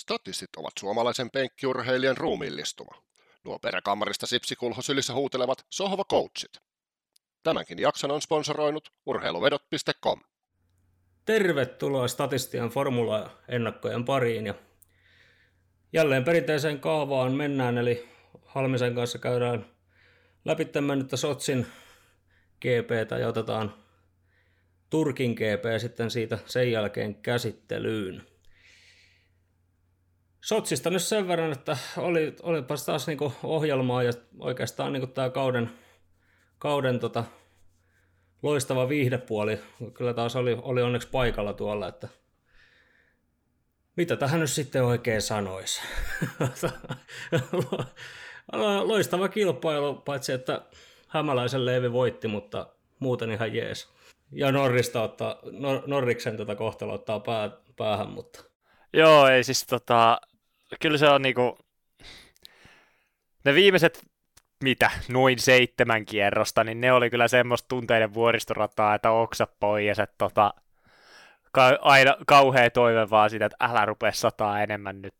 Statistit ovat suomalaisen penkkiurheilijan ruumiillistuma. Nuo peräkammarista sipsikulho sylissä huutelevat sohva coachit. Tämänkin jakson on sponsoroinut urheiluvedot.com. Tervetuloa Statistian formula-ennakkojen pariin. Ja jälleen perinteiseen kaavaan mennään, eli Halmisen kanssa käydään läpi mennyttä Sotsin GP ja otetaan Turkin GP sitten siitä sen jälkeen käsittelyyn. Sotsista nyt sen verran, että oli, olipas taas niinku ohjelmaa ja oikeastaan niinku tämä kauden, kauden tota, loistava viihdepuoli kyllä taas oli, oli onneksi paikalla tuolla, että mitä tähän nyt sitten oikein sanoisi. loistava kilpailu, paitsi että Hämäläisen Leevi voitti, mutta muuten ihan jees. Ja Norrista ottaa, Nor- Norriksen tätä kohtaloa ottaa pää, päähän, mutta... Joo, ei siis tota, kyllä se on niinku, ne viimeiset mitä, noin seitsemän kierrosta, niin ne oli kyllä semmoista tunteiden vuoristorataa, että oksa pois, että tota, ka- aina kauhea toive vaan sitä, että älä rupea sataa enemmän nyt.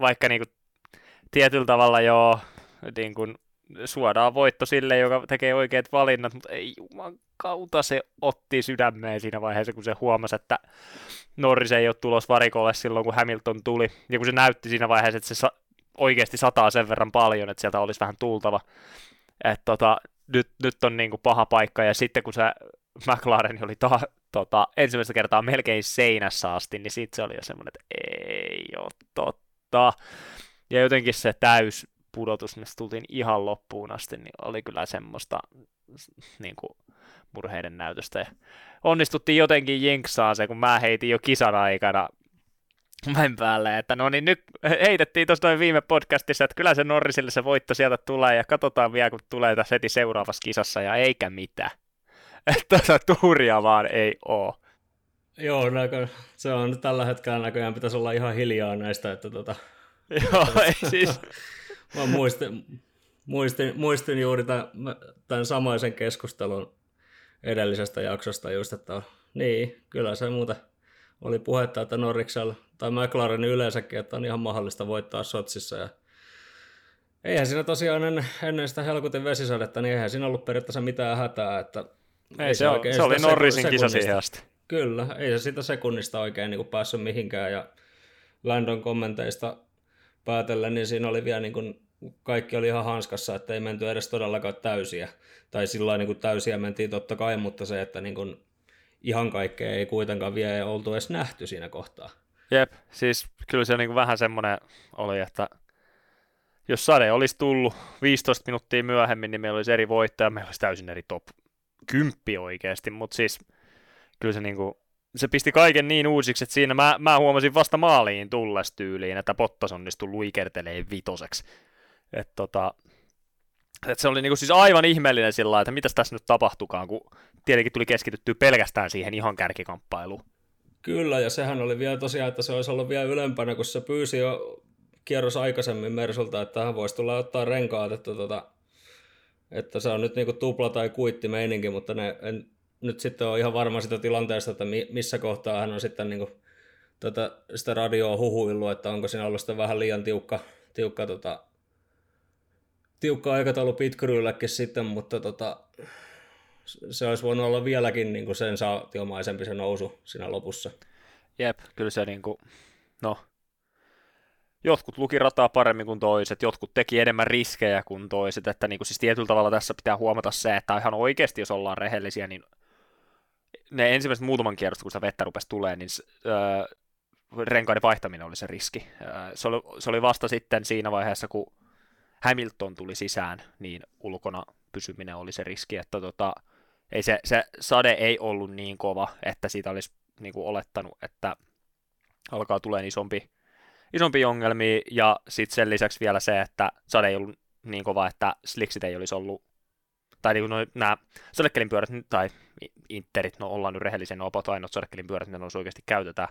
Vaikka niinku, tietyllä tavalla joo, niin kun, suodaan voitto sille, joka tekee oikeat valinnat, mutta ei juman kautta se otti sydämeen siinä vaiheessa, kun se huomasi, että Norris ei ole tulos varikolle silloin, kun Hamilton tuli, ja kun se näytti siinä vaiheessa, että se sa- oikeasti sataa sen verran paljon, että sieltä olisi vähän tultava. Että tota, nyt, nyt on niin kuin paha paikka, ja sitten kun se McLaren oli ta- tota, ensimmäistä kertaa melkein seinässä asti, niin sitten se oli jo semmoinen, että ei ole totta. Ja jotenkin se täys pudotus, mistä tultiin ihan loppuun asti, niin oli kyllä semmoista niin kuin, murheiden näytöstä. Ja onnistuttiin jotenkin jinksaa se, kun mä heitin jo kisan aikana mäen päälle, että no niin nyt heitettiin tuossa viime podcastissa, että kyllä se Norrisille se voitto sieltä tulee ja katsotaan vielä, kun tulee tässä heti seuraavassa kisassa ja eikä mitään. Että tuota tuuria vaan ei oo. Joo, näkö, se on tällä hetkellä näköjään pitäisi olla ihan hiljaa näistä, että tota... Joo, ei siis... Mä muistin, muistin, muistin juuri tämän, tämän samaisen keskustelun edellisestä jaksosta just, että niin, kyllä se muuta oli puhetta, että Norriksella tai McLaren yleensäkin, että on ihan mahdollista voittaa Sotsissa ja eihän siinä tosiaan ennen, ennen sitä helkutin vesisadetta, niin eihän siinä ollut periaatteessa mitään hätää, että ei, ei se, se, se oli Norrisin kisa siihen asti. Kyllä, ei se sitä sekunnista oikein niin kuin päässyt mihinkään ja Landon kommenteista päätellen, niin siinä oli vielä niin kuin kaikki oli ihan hanskassa, että ei menty edes todellakaan täysiä. Tai sillä niin kuin täysiä mentiin totta kai, mutta se, että niin kuin ihan kaikkea ei kuitenkaan vielä oltu edes nähty siinä kohtaa. Jep, siis kyllä se niin kuin vähän semmoinen oli, että jos Sade olisi tullut 15 minuuttia myöhemmin, niin meillä olisi eri voittaja, meillä olisi täysin eri top 10 oikeasti, mutta siis kyllä se niin kuin, se pisti kaiken niin uusiksi, että siinä mä, mä huomasin vasta maaliin tulles tyyliin, että Bottas onnistui luikertelee vitoseksi. Et tota, et se oli niinku siis aivan ihmeellinen sillä että mitä tässä nyt tapahtukaan, kun tietenkin tuli keskityttyä pelkästään siihen ihan kärkikamppailuun. Kyllä, ja sehän oli vielä tosiaan, että se olisi ollut vielä ylempänä, kun se pyysi jo kierros aikaisemmin Mersulta, että hän voisi tulla ottaa renkaat, että, tota, että se on nyt niinku tupla tai kuitti meininki, mutta ne, en nyt sitten ole ihan varma sitä tilanteesta, että missä kohtaa hän on sitten niinku, tota, sitä radioa huhuillut, että onko siinä ollut sitten vähän liian tiukka, tiukka tota, tiukka aikataulu pitkrylläkin sitten, mutta tota, se olisi voinut olla vieläkin niin kuin sensaatiomaisempi se nousu siinä lopussa. Jep, kyllä se niin kuin, no, jotkut luki rataa paremmin kuin toiset, jotkut teki enemmän riskejä kuin toiset, että niin kuin siis tietyllä tavalla tässä pitää huomata se, että ihan oikeasti, jos ollaan rehellisiä, niin ne ensimmäiset muutaman kierrosta, kun sitä vettä rupesi tulee, niin öö, renkaiden vaihtaminen oli se riski. Öö, se, oli, se oli vasta sitten siinä vaiheessa, kun Hamilton tuli sisään, niin ulkona pysyminen oli se riski, että tota, ei se, se sade ei ollut niin kova, että siitä olisi niin kuin olettanut, että alkaa tulee isompi, isompi ongelmia, ja sitten sen lisäksi vielä se, että sade ei ollut niin kova, että sliksit ei olisi ollut, tai niin no, nämä sadekkelin pyörät, tai interit, no ollaan nyt rehellisen, ne ovat ainoat sadekkelin pyörät, mitä noissa oikeasti käytetään,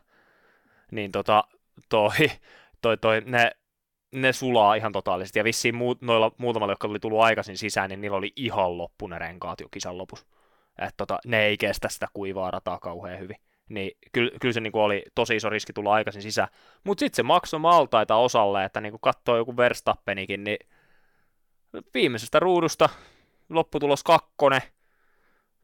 niin tota, toi, toi, toi, ne ne sulaa ihan totaalisesti, ja vissiin muut, noilla muutamalla, jotka oli tullut aikaisin sisään, niin niillä oli ihan loppu ne renkaat jo kisan lopussa. Että tota, ne ei kestä sitä kuivaa rataa kauhean hyvin. niin kyllä, kyllä se niin kuin oli tosi iso riski tulla aikaisin sisään. Mutta sitten se maksoi maltaita osalle, että niin kuin katsoo joku Verstappenikin, niin viimeisestä ruudusta lopputulos kakkonen,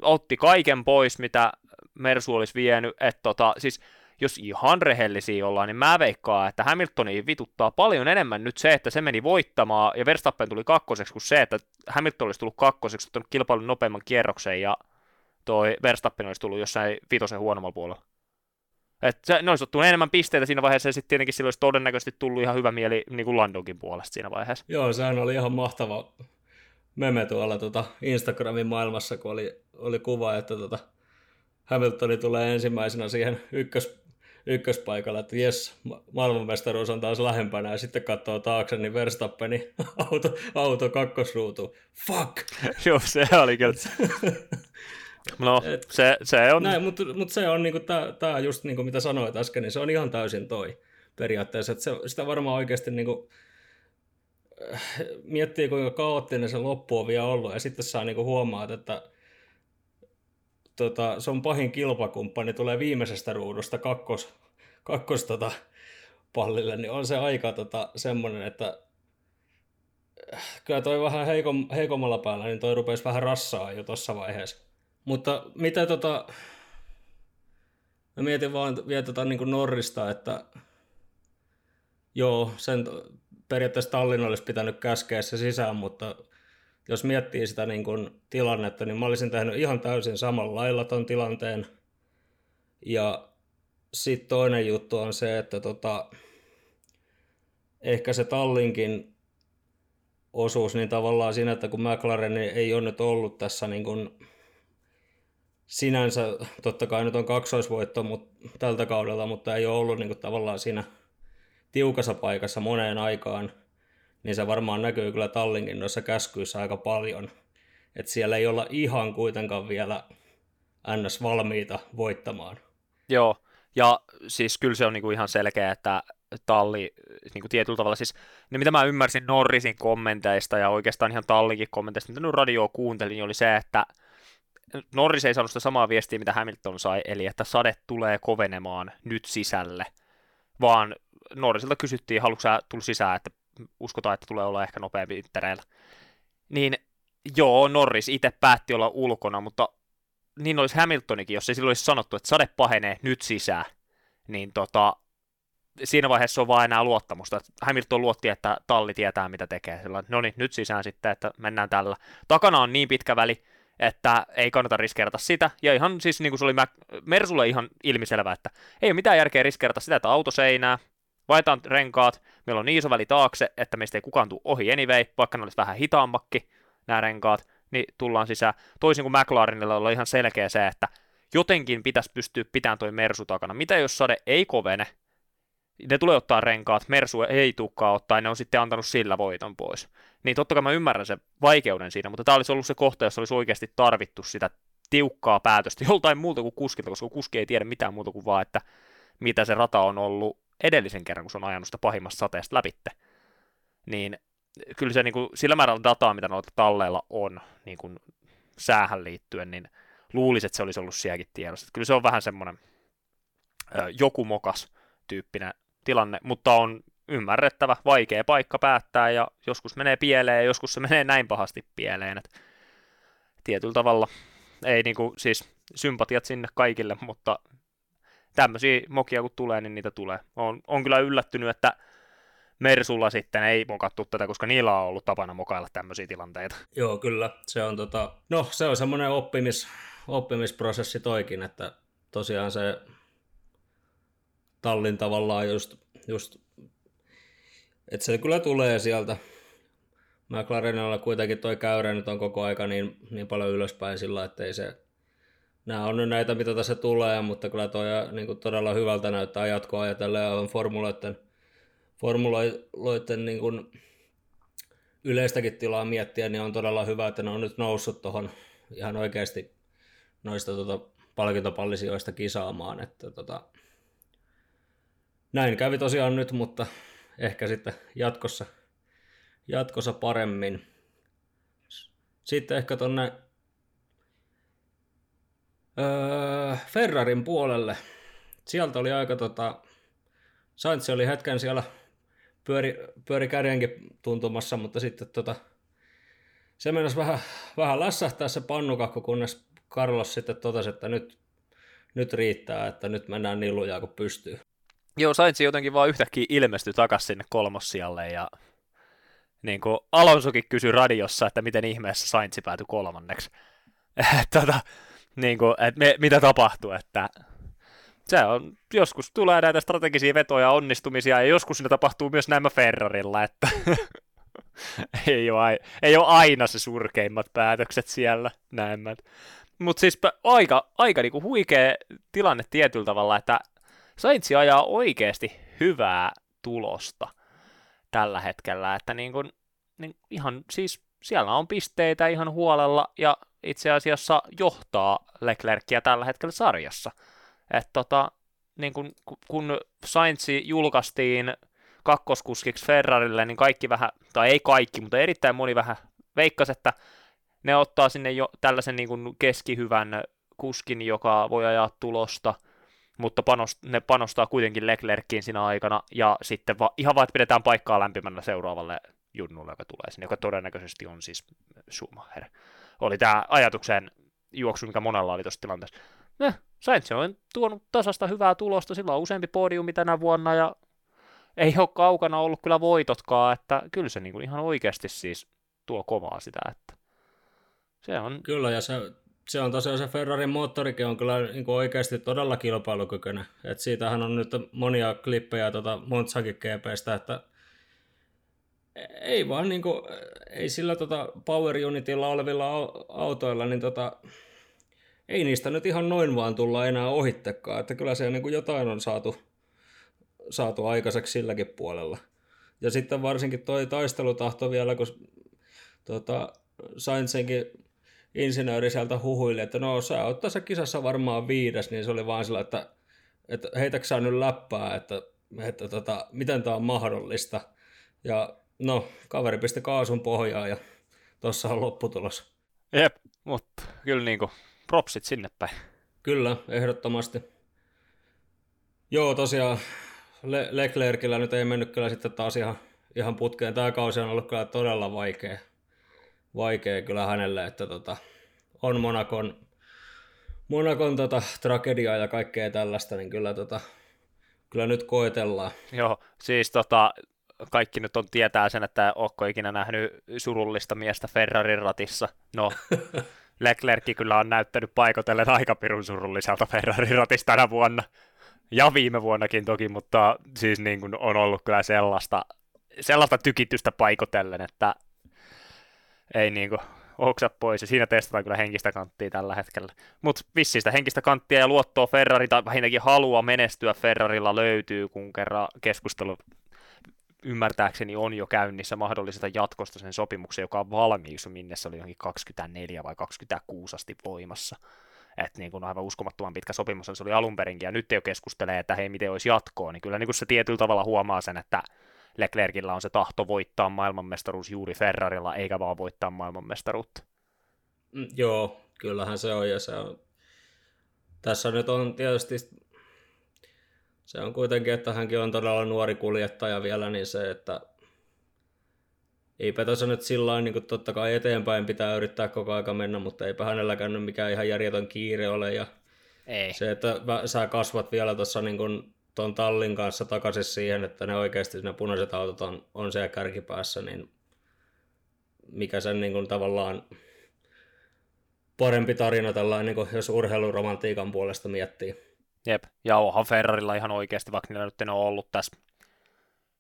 otti kaiken pois, mitä Mersu olisi vienyt, että tota, siis jos ihan rehellisiä ollaan, niin mä veikkaan, että Hamiltoni vituttaa paljon enemmän nyt se, että se meni voittamaan ja Verstappen tuli kakkoseksi, kuin se, että Hamilton olisi tullut kakkoseksi, ottanut kilpailun nopeamman kierroksen ja toi Verstappen olisi tullut jossain vitosen huonommalla puolella. Et se, ne olisi ottanut enemmän pisteitä siinä vaiheessa, ja sitten tietenkin sillä olisi todennäköisesti tullut ihan hyvä mieli niin kuin Landonkin puolesta siinä vaiheessa. Joo, sehän oli ihan mahtava meme tuolla tota Instagramin maailmassa, kun oli, oli kuva, että tota Hamiltoni tulee ensimmäisenä siihen ykkös, ykköspaikalla, että jes, maailmanmestaruus on taas lähempänä, ja sitten katsoo taakse, niin Verstappeni auto, auto kakkosruutu. Fuck! Joo, se oli kyllä. No, Et, se, se on... Näin, mutta, mutta se on niinku, tämä just niinku, mitä sanoit äsken, niin se on ihan täysin toi periaatteessa. Että se, sitä varmaan oikeasti niinku, miettii, kuinka kaoottinen se loppu on vielä ollut, ja sitten saa niinku huomaa, että tota, se on pahin kilpakumppani, tulee viimeisestä ruudusta kakkos, kakkos tota, pallille, niin on se aika tota, semmoinen, että äh, kyllä toi vähän heikom, heikommalla päällä, niin toi rupesi vähän rassaa jo tuossa vaiheessa. Mutta mitä tota, mä mietin vaan vielä tota niin Norrista, että joo, sen periaatteessa Tallinna olisi pitänyt käskeä se sisään, mutta jos miettii sitä niin kuin tilannetta, niin mä olisin tehnyt ihan täysin samalla lailla ton tilanteen. Ja sitten toinen juttu on se, että tota, ehkä se Tallinkin osuus, niin tavallaan siinä, että kun McLaren ei ole nyt ollut tässä niin kuin sinänsä, totta kai nyt on kaksoisvoitto mutta, tältä kaudella, mutta ei ole ollut niin kuin, tavallaan siinä tiukassa paikassa moneen aikaan, niin se varmaan näkyy kyllä Tallinkin noissa käskyissä aika paljon. Että siellä ei olla ihan kuitenkaan vielä ns. valmiita voittamaan. Joo, ja siis kyllä se on niinku ihan selkeä, että talli niin kuin tietyllä tavalla, siis ne mitä mä ymmärsin Norrisin kommenteista ja oikeastaan ihan tallikin kommenteista, mitä nyt radioa kuuntelin, niin oli se, että Norris ei saanut sitä samaa viestiä, mitä Hamilton sai, eli että sade tulee kovenemaan nyt sisälle, vaan Norrisilta kysyttiin, haluatko sä tulla sisään, että uskotaan, että tulee olla ehkä nopeampi intereillä. Niin joo, Norris itse päätti olla ulkona, mutta niin olisi Hamiltonikin, jos se silloin olisi sanottu, että sade pahenee nyt sisään, niin tota, siinä vaiheessa on vaan enää luottamusta. Hamilton luotti, että talli tietää, mitä tekee. Sillä, no niin, nyt sisään sitten, että mennään tällä. Takana on niin pitkä väli, että ei kannata riskeerata sitä. Ja ihan siis niin kuin se oli Mersulle ihan ilmiselvä, että ei ole mitään järkeä riskeerata sitä, että auto seinää, vaihdetaan renkaat, meillä on niin iso väli taakse, että meistä ei kukaan tule ohi anyway, vaikka ne olisi vähän hitaammakki nämä renkaat, niin tullaan sisään. Toisin kuin McLarenilla on ihan selkeä se, että jotenkin pitäisi pystyä pitämään toi Mersu takana. Mitä jos sade ei kovene, ne tulee ottaa renkaat, Mersu ei tukkaa ottaa, ne on sitten antanut sillä voiton pois. Niin totta kai mä ymmärrän sen vaikeuden siinä, mutta tämä olisi ollut se kohta, jossa olisi oikeasti tarvittu sitä tiukkaa päätöstä joltain muuta kuin kuskilta, koska kuski ei tiedä mitään muuta kuin vaan, että mitä se rata on ollut edellisen kerran, kun se on ajanut sitä pahimmasta sateesta läpitte. Niin kyllä se niin kuin, sillä määrällä dataa, mitä noilla talleilla on niin kuin säähän liittyen, niin luulisi, että se olisi ollut sielläkin tiedossa. Kyllä se on vähän semmoinen joku mokas tyyppinen tilanne, mutta on ymmärrettävä, vaikea paikka päättää ja joskus menee pieleen ja joskus se menee näin pahasti pieleen, että tietyllä tavalla ei niinku, siis sympatiat sinne kaikille, mutta tämmöisiä mokia kun tulee, niin niitä tulee. On, on kyllä yllättynyt, että Mersulla sitten ei mokattu tätä, koska niillä on ollut tapana mokailla tämmöisiä tilanteita. Joo, kyllä. Se on, tota, no, se on semmoinen oppimis, oppimisprosessi toikin, että tosiaan se tallin tavallaan just, just että se kyllä tulee sieltä. McLarenilla kuitenkin toi käyrä nyt on koko aika niin, niin paljon ylöspäin sillä, että ei se, nämä on nyt näitä, mitä tässä tulee, mutta kyllä toi niin kuin todella hyvältä näyttää jatkoa ajatellen ja on formuloiden, formuloiden niin yleistäkin tilaa miettiä, niin on todella hyvä, että ne on nyt noussut tuohon ihan oikeasti noista tota, palkintopallisijoista kisaamaan, että tota, näin kävi tosiaan nyt, mutta ehkä sitten jatkossa, jatkossa paremmin. Sitten ehkä tonne Öö, Ferrarin puolelle. Sieltä oli aika tota, Sainz oli hetken siellä pyöri, pyöri kärjenkin tuntumassa, mutta sitten tota, se mennessä vähän, vähän lässähtää se pannukakku, kunnes Carlos sitten totesi, että nyt, nyt riittää, että nyt mennään niin lujaa kuin pystyy. Joo, Sainz jotenkin vaan yhtäkkiä ilmestyi takaisin sinne kolmossijalle ja niin kuin Alonsokin kysyi radiossa, että miten ihmeessä Sainz päätyi kolmanneksi. tota, niin kuin, että me, mitä tapahtuu, että se on, joskus tulee näitä strategisia vetoja onnistumisia, ja joskus ne tapahtuu myös näin Ferrarilla, että ei, ole, ei ole aina se surkeimmat päätökset siellä, näemmät. Mutta siis aika, aika niinku huikea tilanne tietyllä tavalla, että Sainz ajaa oikeasti hyvää tulosta tällä hetkellä, että niin kuin, niin ihan siis siellä on pisteitä ihan huolella ja itse asiassa johtaa Leclercia tällä hetkellä sarjassa. Et tota, niin kun, kun Sainz julkaistiin kakkoskuskiksi Ferrarille, niin kaikki vähän, tai ei kaikki, mutta erittäin moni vähän veikkasi, että ne ottaa sinne jo tällaisen niin kuin keskihyvän kuskin, joka voi ajaa tulosta, mutta panost, ne panostaa kuitenkin Leclerckiin siinä aikana, ja sitten va, ihan vaan, että pidetään paikkaa lämpimänä seuraavalle junnulle, joka tulee sinne, joka todennäköisesti on siis Schumacher. Oli tämä ajatuksen juoksu, mikä monella oli tuossa tilanteessa. Eh, Sainz on tuonut tasasta hyvää tulosta, sillä on useampi podiumi tänä vuonna, ja ei ole kaukana ollut kyllä voitotkaan, että kyllä se niin kuin ihan oikeasti siis tuo kovaa sitä, että se on... Kyllä, ja se, se on tosiaan se Ferrarin moottorikin on kyllä niin kuin oikeasti todella kilpailukykyinen. Et siitähän on nyt monia klippejä tuota Montsakin GPstä, että ei vaan niin kuin, ei sillä tota Power Unitilla olevilla autoilla, niin tota, ei niistä nyt ihan noin vaan tulla enää ohittekaan, että kyllä se niin kuin jotain on saatu, saatu aikaiseksi silläkin puolella. Ja sitten varsinkin toi taistelutahto vielä, kun tota, Sainzenkin insinööri sieltä huhuili, että no sä oot tässä kisassa varmaan viides, niin se oli vaan sillä, että, että heitäksä nyt läppää, että, että tota, miten tämä on mahdollista. Ja no, kaveri pisti kaasun pohjaa ja tuossa on lopputulos. Jep, mutta kyllä niinku propsit sinne päin. Kyllä, ehdottomasti. Joo, tosiaan Le- Leclercillä nyt ei mennyt kyllä sitten taas ihan, ihan putkeen. Tämä kausi on ollut kyllä todella vaikea, vaikea kyllä hänelle, että tota, on Monakon, Monakon tota, tragediaa ja kaikkea tällaista, niin kyllä, tota, kyllä nyt koetellaan. Joo, siis tota, kaikki nyt on tietää sen, että onko ikinä nähnyt surullista miestä Ferrarin ratissa. No, Leclerc kyllä on näyttänyt paikotellen aika pirun surulliselta Ferrarin ratista tänä vuonna. Ja viime vuonnakin toki, mutta siis niin kuin on ollut kyllä sellaista, sellaista tykitystä paikotellen, että ei niin kuin oksa pois, ja siinä testataan kyllä henkistä kanttia tällä hetkellä. Mutta vissistä henkistä kanttia ja luottoa Ferrari, tai vähintäänkin halua menestyä Ferrarilla löytyy, kun kerran keskustelu ymmärtääkseni on jo käynnissä mahdollisesta jatkosta sen sopimuksen, joka on valmiiksi, minne se oli johonkin 24 vai 26 asti voimassa. Että niin kuin aivan uskomattoman pitkä sopimus se oli alun perinkin, ja nyt jo keskustelee, että hei, miten olisi jatkoa, niin kyllä niin kuin se tietyllä tavalla huomaa sen, että Leclercillä on se tahto voittaa maailmanmestaruus juuri Ferrarilla, eikä vaan voittaa maailmanmestaruutta. Mm, joo, kyllähän se on, ja se on... Tässä nyt on tietysti se on kuitenkin, että hänkin on todella nuori kuljettaja vielä, niin se, että eipä tässä nyt sillä niin totta kai eteenpäin pitää yrittää koko aika mennä, mutta eipä hänelläkään nyt mikään ihan järjetön kiire ole. Ja Ei. Se, että sä kasvat vielä tuossa niin tuon tallin kanssa takaisin siihen, että ne oikeasti ne punaiset autot on, on siellä kärkipäässä, niin mikä sen niin kuin tavallaan parempi tarina tällainen, niin kuin jos urheiluromantiikan puolesta miettii. Jep, ja onhan Ferrarilla ihan oikeasti, vaikka niillä nyt on ollut tässä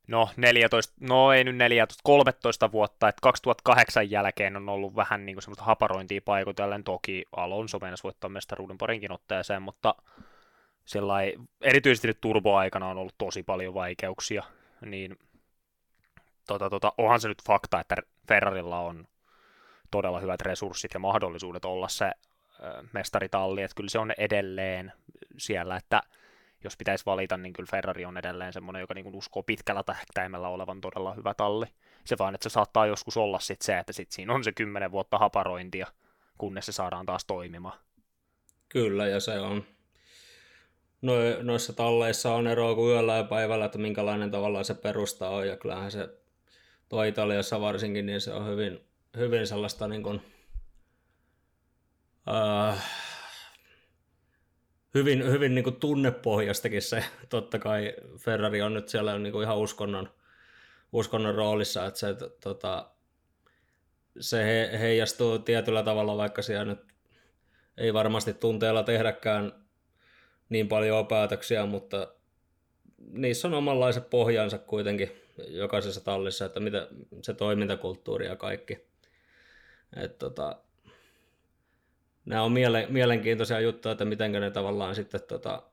no 14, no ei nyt 14, 13 vuotta, että 2008 jälkeen on ollut vähän niin kuin semmoista haparointia paikotellen, toki Alonso mennessä voittaa mestaruuden parinkin otteeseen, mutta sellai, erityisesti nyt turboaikana on ollut tosi paljon vaikeuksia, niin tota, tota, onhan se nyt fakta, että Ferrarilla on todella hyvät resurssit ja mahdollisuudet olla se mestaritalli, että kyllä se on edelleen siellä, että jos pitäisi valita, niin kyllä Ferrari on edelleen semmoinen, joka niin uskoo pitkällä tähtäimellä olevan todella hyvä talli. Se vaan, että se saattaa joskus olla sit se, että sit siinä on se kymmenen vuotta haparointia, kunnes se saadaan taas toimimaan. Kyllä, ja se on, no, noissa talleissa on eroa kuin yöllä ja päivällä, että minkälainen tavallaan se perusta on, ja kyllähän se tuo Italiassa varsinkin, niin se on hyvin, hyvin sellaista niin kuin, äh, hyvin, hyvin niin kuin tunnepohjastakin se, totta kai Ferrari on nyt siellä niin kuin ihan uskonnon, uskonnon roolissa, että se, tota, se he, heijastuu tietyllä tavalla, vaikka siellä nyt ei varmasti tunteella tehdäkään niin paljon päätöksiä, mutta niissä on omanlaiset pohjansa kuitenkin jokaisessa tallissa, että mitä se toimintakulttuuri ja kaikki. Et tota, nämä on miele, mielenkiintoisia juttuja, että miten ne tavallaan sitten, tota,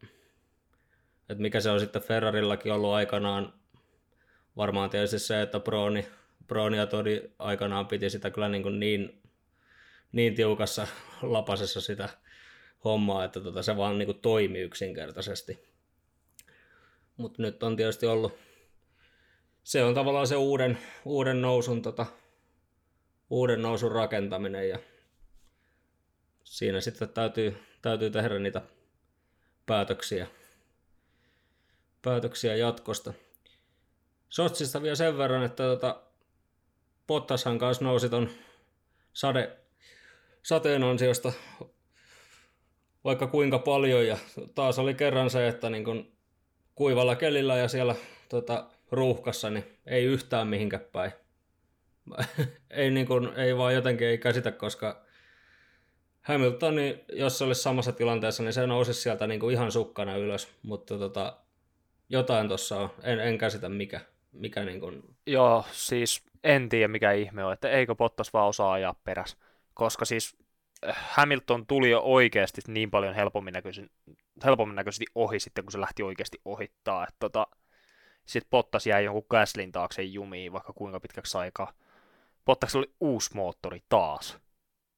että mikä se on sitten Ferrarillakin ollut aikanaan, varmaan tietysti se, että Broni, Broni ja Todi aikanaan piti sitä kyllä niin, kuin niin, niin tiukassa lapasessa sitä hommaa, että tota, se vaan niin kuin toimi yksinkertaisesti. Mutta nyt on tietysti ollut, se on tavallaan se uuden, uuden nousun tota, uuden nousun rakentaminen ja siinä sitten täytyy, täytyy tehdä niitä päätöksiä, päätöksiä jatkosta. Sotsista vielä sen verran, että tota, Pottashan kanssa nousi ton sade, sateen ansiosta vaikka kuinka paljon ja taas oli kerran se, että niin kun kuivalla kelillä ja siellä tota, ruuhkassa, niin ei yhtään mihinkä päin. ei, niin kun, ei vaan jotenkin ei käsitä, koska Hamilton, niin jos se olisi samassa tilanteessa, niin se nousi sieltä niin kuin ihan sukkana ylös, mutta tota, jotain tuossa on, en, en käsitä mikä. mikä niin kuin... Joo, siis en tiedä mikä ihme on, että eikö Bottas vaan osaa ajaa peräs, koska siis äh, Hamilton tuli jo oikeasti niin paljon helpommin, näköisesti, helpommin näköisesti ohi sitten, kun se lähti oikeasti ohittaa, että tota, sitten Bottas jäi jonkun Gaslin taakse jumiin vaikka kuinka pitkäksi aikaa. Bottas oli uusi moottori taas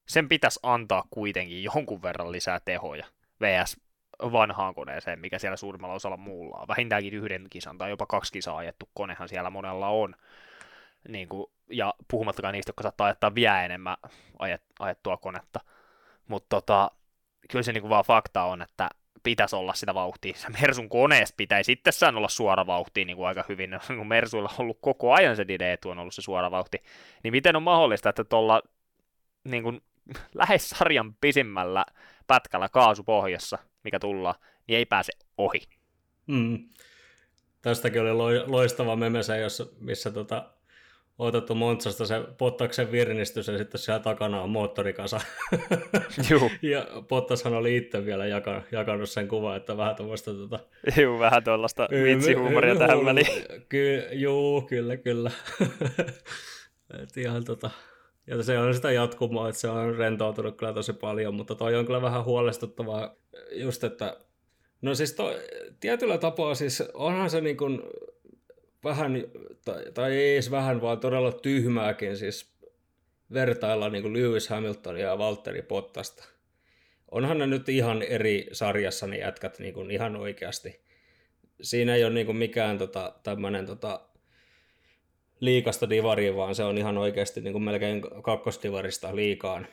sen pitäisi antaa kuitenkin jonkun verran lisää tehoja VS vanhaan koneeseen, mikä siellä suurimmalla osalla muulla on. Vähintäänkin yhden kisan tai jopa kaksi kisaa ajettu konehan siellä monella on. Niin kuin, ja puhumattakaan niistä, jotka saattaa ajattaa vielä enemmän ajet, ajettua konetta. Mutta tota, kyllä se niin kuin vaan fakta on, että pitäisi olla sitä vauhtia. Se Mersun koneesta pitäisi itsessään olla suora vauhti niin aika hyvin, kun Mersuilla on ollut koko ajan se dideetu on ollut se suora vauhti. Niin miten on mahdollista, että tuolla niin kuin lähes sarjan pisimmällä pätkällä kaasupohjassa, mikä tullaan, niin ei pääse ohi. Mm. Tästäkin oli loistava memese, jossa, missä tota, otettu Montsasta se Pottaksen virnistys ja sitten siellä takana on moottorikasa. Juu. ja Pottashan oli itse vielä jakanut, jakanut sen kuvan, että vähän tuollaista... Tota... Juu, vähän tuollaista vitsihuumoria tähän väliin. Ky- juu, kyllä, kyllä. Et ihan tota, ja se on sitä jatkumoa, että se on rentoutunut kyllä tosi paljon, mutta toi on kyllä vähän huolestuttavaa just, että no siis to, tietyllä tapaa siis onhan se niin kuin vähän, tai, tai ei edes vähän, vaan todella tyhmääkin siis vertailla niin kuin Lewis Hamiltonia ja Valtteri Pottasta. Onhan ne nyt ihan eri sarjassa ne jätkät niin kuin ihan oikeasti. Siinä ei ole niin kuin mikään tota, tämmöinen tota, liikasta divariin, vaan se on ihan oikeasti niin kuin melkein kakkosdivarista liikaan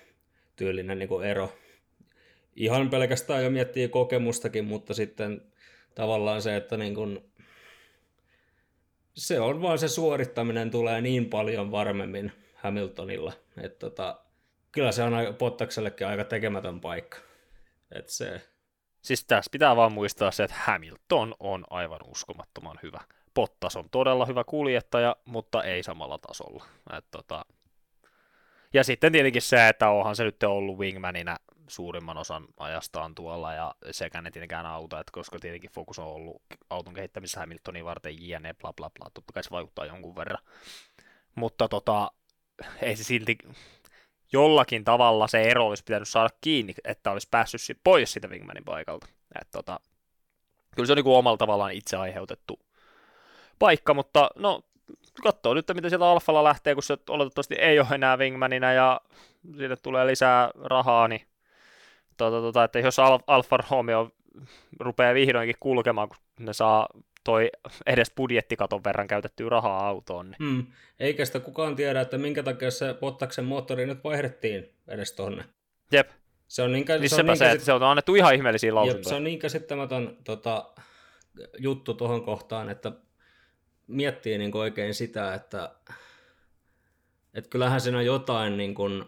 tyylinen niin kuin ero. Ihan pelkästään jo miettii kokemustakin, mutta sitten tavallaan se, että niin kuin, se on vaan se suorittaminen tulee niin paljon varmemmin Hamiltonilla, että tota, kyllä se on Pottaksellekin aika tekemätön paikka. että se... Siis tässä pitää vaan muistaa se, että Hamilton on aivan uskomattoman hyvä. Pottas on todella hyvä kuljettaja, mutta ei samalla tasolla. Et tota... Ja sitten tietenkin se, että onhan se nyt ollut wingmanina suurimman osan ajastaan tuolla, ja sekään ei tietenkään auta, että koska tietenkin fokus on ollut auton kehittämisessä Hamiltonin varten, jne, bla bla bla, totta kai se vaikuttaa jonkun verran. Mutta tota, ei se silti, jollakin tavalla se ero olisi pitänyt saada kiinni, että olisi päässyt pois siitä wingmanin paikalta. Et tota, kyllä se on niin kuin omalla tavallaan itse aiheutettu paikka, mutta no katsoo nyt, mitä sieltä Alfalla lähtee, kun se oletettavasti ei ole enää Wingmanina ja siitä tulee lisää rahaa, niin tota, tota, että jos Al- Alfa Romeo rupeaa vihdoinkin kulkemaan, kun ne saa toi edes budjettikaton verran käytettyä rahaa autoon. Niin. Mm. Eikä sitä kukaan tiedä, että minkä takia se Bottaksen moottori nyt vaihdettiin edes tonne. Jep. Se on niin, Niin se on niin se, käsit- se on annettu ihan ihmeellisiä Jep, lausuntoja. se on niin käsittämätön tota, juttu tuohon kohtaan, että miettii niin oikein sitä, että, että kyllähän siinä jotain, niin kuin,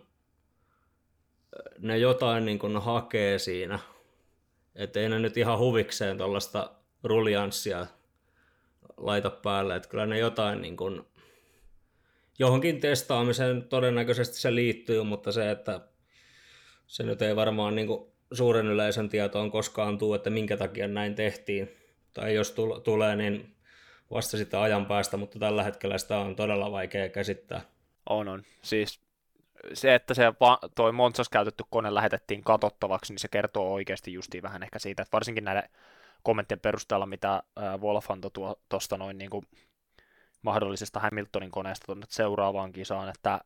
ne jotain niin kuin hakee siinä. Että ei ne nyt ihan huvikseen tuollaista ruljanssia laita päälle. Että kyllä ne jotain niin kuin, johonkin testaamiseen todennäköisesti se liittyy, mutta se, että se nyt ei varmaan niin kuin suuren yleisön tietoon koskaan tuu, että minkä takia näin tehtiin. Tai jos tul- tulee, niin vasta sitä ajan päästä, mutta tällä hetkellä sitä on todella vaikea käsittää. On, on. Siis se, että se toi Montsas käytetty kone lähetettiin katsottavaksi, niin se kertoo oikeasti justiin vähän ehkä siitä, että varsinkin näiden kommenttien perusteella, mitä Wolf antoi tuosta noin niin kuin mahdollisesta Hamiltonin koneesta tuonne seuraavaan kisaan, että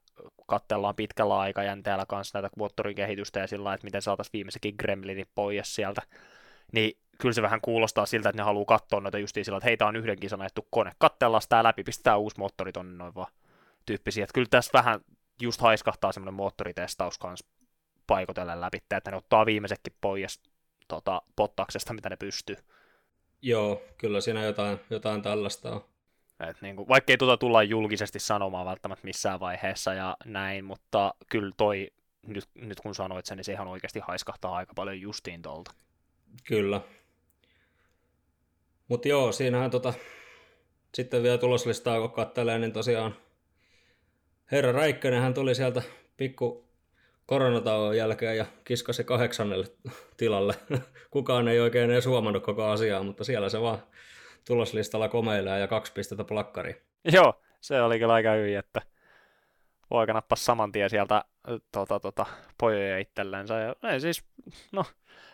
katsellaan pitkällä aikajänteellä kanssa näitä moottorikehitystä ja sillä että miten saataisiin viimeisenkin Gremlinin pois sieltä, niin kyllä se vähän kuulostaa siltä, että ne haluaa katsoa noita justiin sillä, että hei, tää on yhden kisan ajettu kone, katsellaan tää läpi, pistetään uusi moottori tonne noin vaan tyyppisiä. Että kyllä tässä vähän just haiskahtaa semmoinen moottoritestaus kanssa paikotellen läpi, että ne ottaa viimeisetkin pois tota, pottaksesta, mitä ne pystyy. Joo, kyllä siinä jotain, jotain tällaista on. Et niin kuin, vaikka ei tuota tulla julkisesti sanomaan välttämättä missään vaiheessa ja näin, mutta kyllä toi, nyt, nyt kun sanoit sen, niin se ihan oikeasti haiskahtaa aika paljon justiin tuolta. Kyllä. Mutta joo, siinähän tota, sitten vielä tuloslistaa kun kattelee, niin tosiaan herra Räikkönenhän tuli sieltä pikku koronatauon jälkeen ja kiskasi kahdeksannelle tilalle. Kukaan ei oikein edes huomannut koko asiaa, mutta siellä se vaan tuloslistalla komeilee ja kaksi pistettä plakkariin. Joo, se oli kyllä aika hyvin, että poika nappasi saman tien sieltä tota, tota, pojoja itsellensä. Ja, ei siis, no,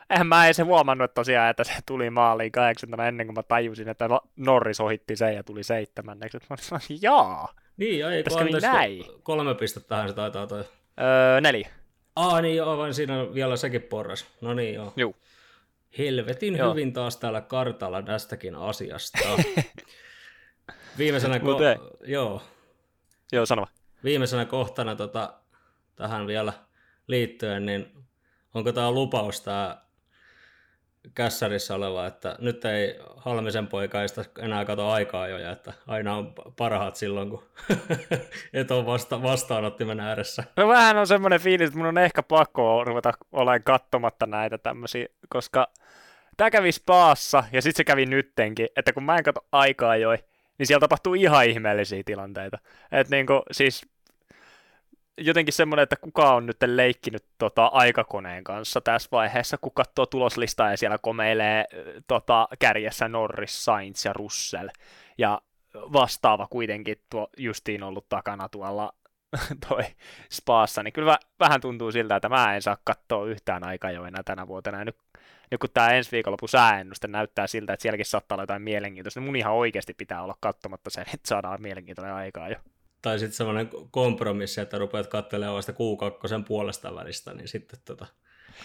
eihän mä edes huomannut tosiaan, että se tuli maaliin kahdeksantana ennen kuin mä tajusin, että Norris ohitti sen ja tuli seitsemänneksi. Mä sanoin, jaa, Niin, ja ei, Tässä kävi näin. kolme pistettä se taitaa toi. öö, neljä. Aa, niin joo, vain siinä on vielä sekin porras. No niin, joo. Juu. Helvetin Joo. hyvin taas täällä kartalla tästäkin asiasta. Viimeisenä, ko- joo, Joo, sano vaan. viimeisenä kohtana tota, tähän vielä liittyen, niin onko tämä lupaus tämä kässärissä oleva, että nyt ei Halmisen poikaista enää kato aikaa jo, ja että aina on parhaat silloin, kun et ole vasta- vastaanottimen ääressä. No vähän on semmoinen fiilis, että mun on ehkä pakko ruveta olemaan katsomatta näitä tämmöisiä, koska tämä kävi Spaassa ja sitten se kävi nyttenkin, että kun mä en katso aikaa joi, niin siellä tapahtuu ihan ihmeellisiä tilanteita. Että niinku, siis jotenkin semmoinen, että kuka on nyt leikkinyt tota, aikakoneen kanssa tässä vaiheessa, kun katsoo tuloslistaa ja siellä komeilee tota, kärjessä Norris, Sainz ja Russell. Ja vastaava kuitenkin tuo justiin ollut takana tuolla toi Spaassa, niin kyllä vä- vähän tuntuu siltä, että mä en saa katsoa yhtään aikaa jo enää tänä vuotena. Ja nyt, nyt kun tämä ensi viikonloppu sääennuste näyttää siltä, että sielläkin saattaa olla jotain mielenkiintoista, niin mun ihan oikeasti pitää olla katsomatta sen, että saadaan mielenkiintoinen aikaa jo. Tai sitten semmoinen kompromissi, että rupeat katselemaan vasta Q2 puolesta välistä, niin sitten tota,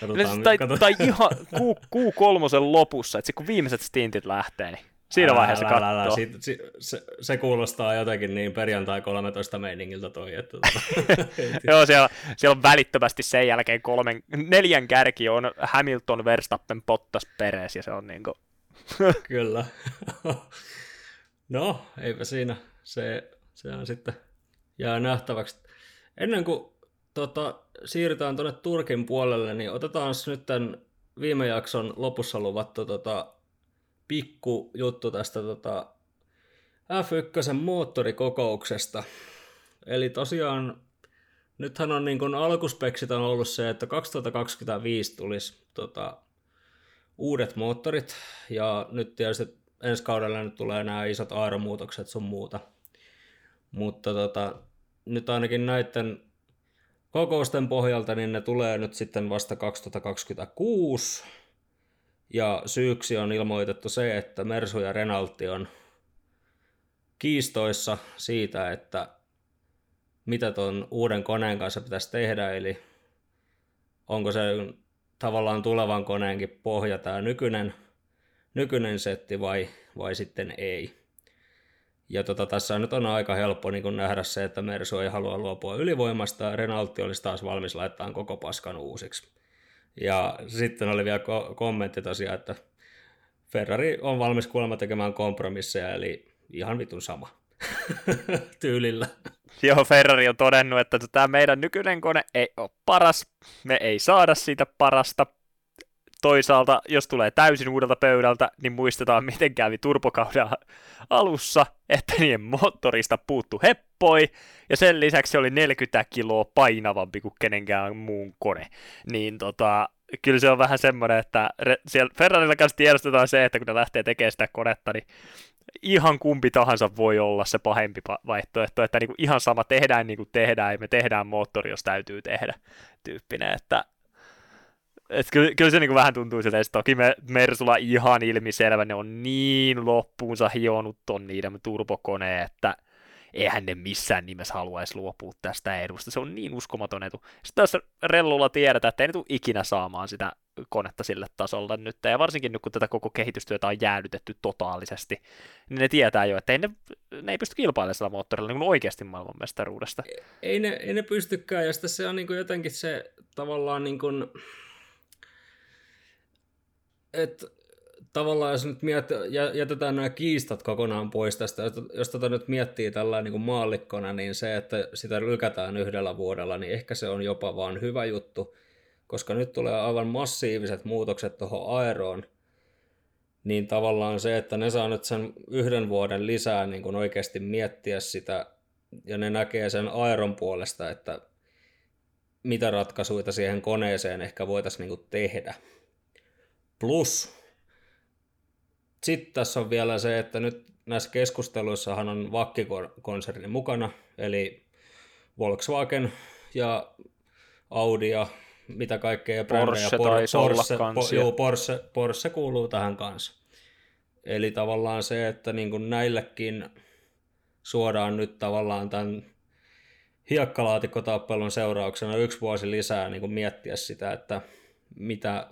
katsotaan, No, tai, katsotaan. tai ihan Q, Q3 lopussa, että kun viimeiset stintit lähtee, niin siinä vaiheessa Älä, älä, älä, siitä- si- se, se, kuulostaa jotenkin niin perjantai 13 meiningiltä toi, että tota, Joo, siellä, siellä on välittömästi sen jälkeen kolmen, neljän kärki on Hamilton, Verstappen, Bottas, Perez, ja se on niinku, kyllä. no, eipä siinä. Se, se on sitten jää nähtäväksi. Ennen kuin tota, siirrytään tuonne Turkin puolelle, niin otetaan nyt tämän viime jakson lopussa luvattu tota, pikku juttu tästä tota, F1 moottorikokouksesta. Eli tosiaan nythän on niin kuin alkuspeksit on ollut se, että 2025 tulisi tota, uudet moottorit ja nyt tietysti ensi kaudella nyt tulee nämä isot aeromuutokset sun muuta. Mutta tota, nyt ainakin näiden kokousten pohjalta, niin ne tulee nyt sitten vasta 2026. Ja syyksi on ilmoitettu se, että Mersu ja Renalti on kiistoissa siitä, että mitä tuon uuden koneen kanssa pitäisi tehdä, eli onko se tavallaan tulevan koneenkin pohja tämä nykyinen, nykyinen setti vai, vai sitten ei. Ja tota, tässä nyt on aika helppo niin kun nähdä se, että Mersu ei halua luopua ylivoimasta ja Renalti olisi taas valmis laittamaan koko paskan uusiksi. Ja sitten oli vielä ko- kommentti tosiaan, että Ferrari on valmis kuulemma tekemään kompromisseja, eli ihan vitun sama tyylillä. Joo, Ferrari on todennut, että tämä meidän nykyinen kone ei ole paras, me ei saada siitä parasta. Toisaalta, jos tulee täysin uudelta pöydältä, niin muistetaan, miten kävi turbokauden alussa, että niiden moottorista puuttu heppoi, ja sen lisäksi se oli 40 kiloa painavampi kuin kenenkään muun kone. Niin tota, kyllä se on vähän semmoinen, että siellä Ferrarilla kanssa tiedostetaan se, että kun ne lähtee tekemään sitä konetta, niin ihan kumpi tahansa voi olla se pahempi vaihtoehto, että niin kuin ihan sama tehdään niin kuin tehdään, ja me tehdään moottori, jos täytyy tehdä tyyppinen, että et kyllä, kyllä se niin vähän tuntuu siltä, että toki me, Mersulla ihan ilmiselvä, ne on niin loppuunsa hionut ton niiden turbokoneen, että eihän ne missään nimessä haluaisi luopua tästä edusta. Se on niin uskomaton etu. Sitten tässä rellulla tiedetään, että ei ne tule ikinä saamaan sitä konetta sille tasolle nyt. Ja varsinkin nyt, kun tätä koko kehitystyötä on jäädytetty totaalisesti, niin ne tietää jo, että ei ne, ne ei pysty kilpailemaan sillä moottorilla niin kuin oikeasti maailmanmestaruudesta. Ei ne, ei ne pystykään, ja sitten se on niin kuin jotenkin se tavallaan niin kuin, että tavallaan jos nyt miet, jätetään nämä kiistat kokonaan pois tästä, jos tätä nyt miettii tällä niin kuin maallikkona, niin se, että sitä lykätään yhdellä vuodella, niin ehkä se on jopa vaan hyvä juttu, koska nyt tulee aivan massiiviset muutokset tuohon aeroon, niin tavallaan se, että ne saa nyt sen yhden vuoden lisää niin kuin oikeasti miettiä sitä, ja ne näkee sen aeron puolesta, että mitä ratkaisuja siihen koneeseen ehkä voitaisiin niin tehdä. Plus, sitten tässä on vielä se, että nyt näissä keskusteluissahan on Vakki-konserni mukana, eli Volkswagen ja Audi ja mitä kaikkea. Porsche Porsche, Porsche, po, joo, Porsche, Porsche kuuluu tähän kanssa. Eli tavallaan se, että niin kuin näillekin suodaan nyt tavallaan tämän hiekkalaatikkotappelun seurauksena yksi vuosi lisää niin kuin miettiä sitä, että mitä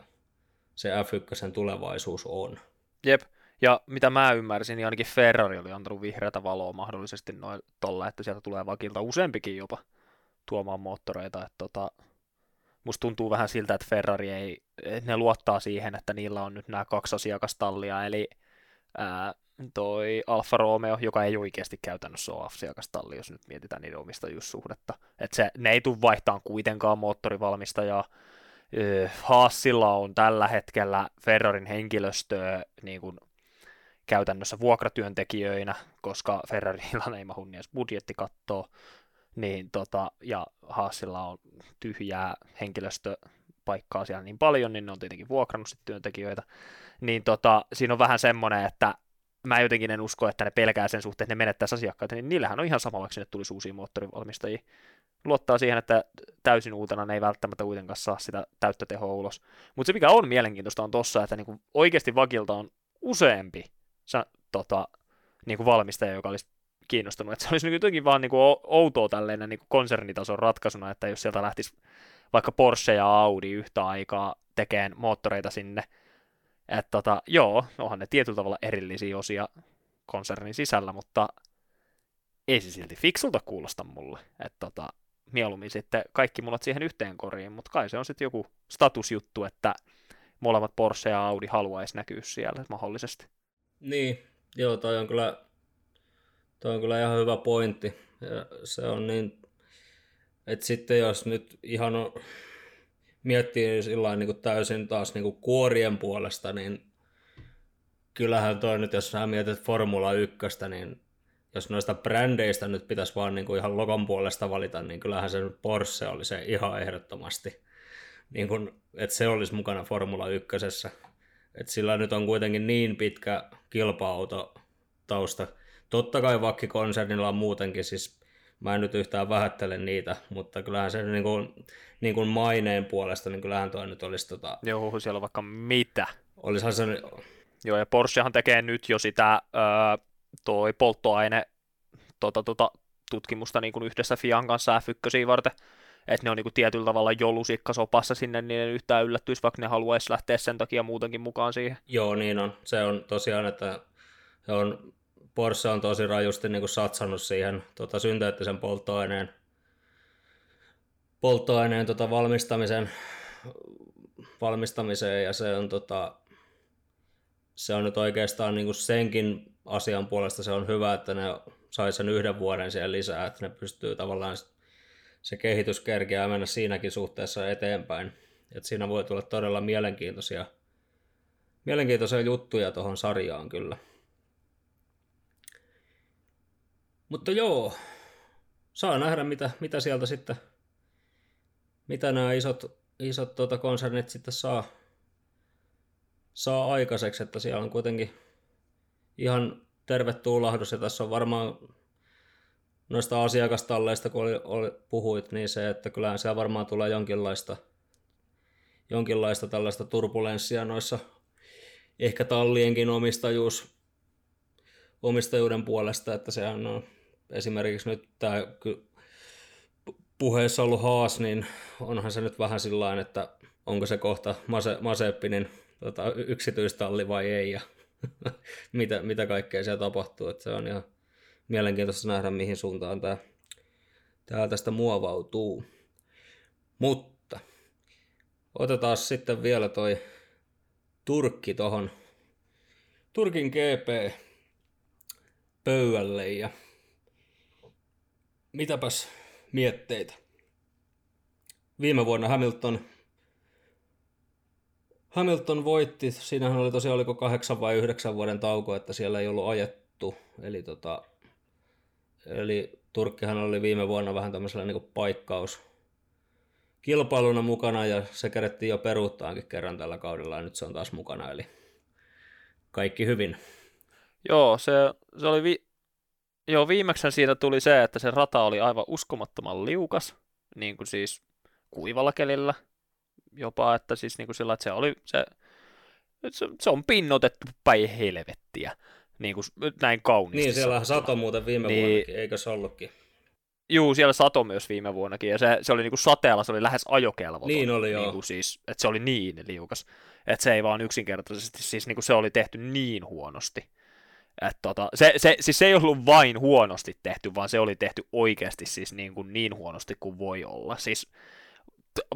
se F1 tulevaisuus on. Jep, ja mitä mä ymmärsin, niin ainakin Ferrari oli antanut vihreätä valoa mahdollisesti noin tolla, että sieltä tulee vakilta useampikin jopa tuomaan moottoreita. Että tota, musta tuntuu vähän siltä, että Ferrari ei, ne luottaa siihen, että niillä on nyt nämä kaksi asiakastallia, eli ää, toi Alfa Romeo, joka ei oikeasti käytännössä ole asiakastalli, jos nyt mietitään niiden omistajuussuhdetta. Että se, ne ei tule vaihtamaan kuitenkaan moottorivalmistajaa. Haasilla on tällä hetkellä Ferrarin henkilöstöä niin kuin käytännössä vuokratyöntekijöinä, koska Ferrarilla ei mahu edes budjettikattoa, niin tota, ja Haasilla on tyhjää henkilöstöpaikkaa siellä niin paljon, niin ne on tietenkin vuokrannut sit työntekijöitä, niin tota, siinä on vähän semmoinen, että mä jotenkin en usko, että ne pelkää sen suhteen, että ne menettäisi asiakkaita, niin niillähän on ihan sama, vaikka sinne tulisi uusia moottorivalmistajia. Luottaa siihen, että täysin uutena ne ei välttämättä kuitenkaan saa sitä täyttä tehoa ulos. Mutta se, mikä on mielenkiintoista, on tossa, että niinku oikeasti vakilta on useampi sa, tota, niin kuin valmistaja, joka olisi kiinnostunut. Että se olisi jotenkin vaan niin kuin outoa tälleen niin kuin konsernitason ratkaisuna, että jos sieltä lähtisi vaikka Porsche ja Audi yhtä aikaa tekemään moottoreita sinne, että tota, joo, onhan ne tietyllä tavalla erillisiä osia konsernin sisällä, mutta ei se silti fiksulta kuulosta mulle. Että tota, mieluummin sitten kaikki mulla siihen yhteen koriin, mutta kai se on sitten joku statusjuttu, että molemmat Porsche ja Audi haluaisi näkyä siellä mahdollisesti. Niin, joo, toi on kyllä, toi on kyllä ihan hyvä pointti. Ja se on niin, että sitten jos nyt ihan on, miettii sillä niin kuin täysin taas niin kuin kuorien puolesta, niin kyllähän toi nyt, jos sä mietit Formula 1, niin jos noista brändeistä nyt pitäisi vaan niin kuin ihan logon puolesta valita, niin kyllähän se Porsche oli se ihan ehdottomasti, niin kuin, että se olisi mukana Formula 1. että sillä nyt on kuitenkin niin pitkä kilpa-auto tausta. Totta kai Vakki-konsernilla on muutenkin, siis mä en nyt yhtään vähättele niitä, mutta kyllähän se niin kuin, niin kuin maineen puolesta, niin kyllähän toi nyt olisi tota... Joo, siellä on vaikka mitä. Olisihan se... Joo, ja Porschehan tekee nyt jo sitä öö, toi polttoaine tota, tota, tutkimusta niin kuin yhdessä Fian kanssa F1 varten, että ne on niin kuin tietyllä tavalla jo lusikkasopassa sinne, niin ne yhtään yllättyisi, vaikka ne haluaisi lähteä sen takia muutenkin mukaan siihen. Joo, niin on. Se on tosiaan, että se on, Porsche on tosi rajusti niin kuin satsannut siihen tota, synteettisen polttoaineen, polttoaineen tota, valmistamisen valmistamiseen ja se on, tota, se on nyt oikeastaan niin kuin senkin asian puolesta se on hyvä, että ne sai sen yhden vuoden siellä lisää, että ne pystyy tavallaan se kehitys kerkeää mennä siinäkin suhteessa eteenpäin. Et siinä voi tulla todella mielenkiintoisia, mielenkiintoisia juttuja tuohon sarjaan kyllä. Mutta joo, saa nähdä mitä, mitä sieltä sitten, mitä nämä isot, isot tuota konsernit sitten saa, saa aikaiseksi, että siellä on kuitenkin ihan terve tuulahdus ja tässä on varmaan noista asiakastalleista, kun oli, oli, puhuit, niin se, että kyllähän siellä varmaan tulee jonkinlaista, jonkinlaista tällaista turbulenssia noissa ehkä tallienkin omistajuus, omistajuuden puolesta, että se on esimerkiksi nyt tämä puheessa ollut Haas, niin onhan se nyt vähän sillä että onko se kohta Mase, Maseppinin tota, yksityistalli vai ei ja mitä, mitä kaikkea siellä tapahtuu. Että se on ihan mielenkiintoista nähdä, mihin suuntaan tämä, tämä tästä muovautuu. Mutta otetaan sitten vielä toi Turkki tohon Turkin GP pöydälle ja mitäpäs mietteitä. Viime vuonna Hamilton Hamilton voitti, siinähän oli tosiaan oliko kahdeksan vai yhdeksän vuoden tauko, että siellä ei ollut ajettu, eli, tota, eli Turkkihan oli viime vuonna vähän tämmöisellä niin paikkaus kilpailuna mukana ja se kerettiin jo peruuttaankin kerran tällä kaudella ja nyt se on taas mukana, eli kaikki hyvin. Joo, se, se oli vi- Joo, viimeksi siitä tuli se, että se rata oli aivan uskomattoman liukas, niin kuin siis kuivalla kelillä jopa, että siis niin kuin sillä, että se oli se, se, se on pinnotettu päin helvettiä, niin kuin näin kauniisti. Niin, siellä sato muuten viime niin, vuonnakin, eikö se ollutkin? Juu, siellä sato myös viime vuonnakin, ja se, se oli niinku sateella, se oli lähes ajokelvoton. Niin oli, joo. Niinku siis, että se oli niin liukas, että se ei vaan yksinkertaisesti, siis niinku se oli tehty niin huonosti. Et tota, se, se, siis se ei ollut vain huonosti tehty, vaan se oli tehty oikeasti siis niin, kuin niin huonosti kuin voi olla. Siis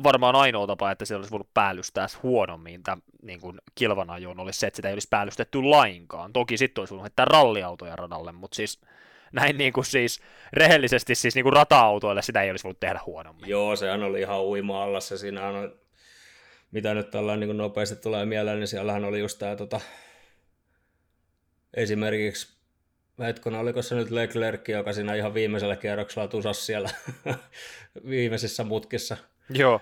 varmaan ainoa tapa, että se olisi voinut päällystää huonommin tämän niin kuin kilvanajoon, olisi se, että sitä ei olisi päällystetty lainkaan. Toki sitten olisi voinut heittää ralliautoja radalle, mutta siis näin niin kuin siis rehellisesti siis niin kuin rata-autoille sitä ei olisi voinut tehdä huonommin. Joo, sehän oli ihan uima alla se siinä on, mitä nyt tällä niin nopeasti tulee mieleen, niin siellähän oli just tämä tota, esimerkiksi Hetkona, oliko se nyt Leclerc, joka siinä ihan viimeisellä kierroksella tusas siellä viimeisissä mutkissa. Joo.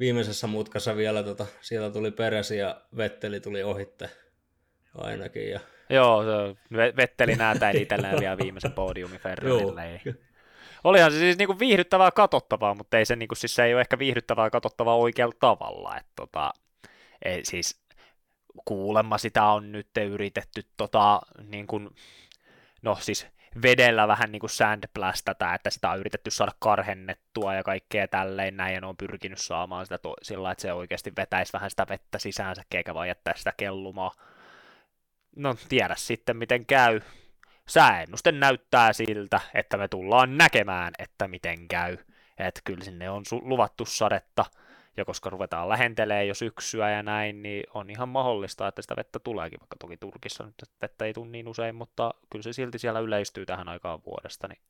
Viimeisessä mutkassa vielä tota, sieltä tuli peräsi ja Vetteli tuli ohitte ainakin. Ja... Joo, Vetteli näätä itselleen vielä viimeisen podiumin Ferrarille. Olihan se siis niinku viihdyttävää katsottavaa, mutta ei se, niinku, siis se ei ole ehkä viihdyttävää katsottavaa oikealla tavalla. Et, tota, ei, siis kuulemma sitä on nyt yritetty tota, niin kuin, no siis vedellä vähän niin kuin sandblastata, että sitä on yritetty saada karhennettua ja kaikkea tälleen näin, ja ne on pyrkinyt saamaan sitä to- sillä että se oikeasti vetäisi vähän sitä vettä sisäänsä, eikä vaan jättää sitä kellumaa. No, tiedä sitten miten käy. Sääennuste näyttää siltä, että me tullaan näkemään, että miten käy. Että kyllä sinne on su- luvattu sadetta, ja koska ruvetaan lähentelee jo syksyä ja näin, niin on ihan mahdollista, että sitä vettä tuleekin, vaikka toki Turkissa nyt vettä ei tule niin usein, mutta kyllä se silti siellä yleistyy tähän aikaan vuodesta, niin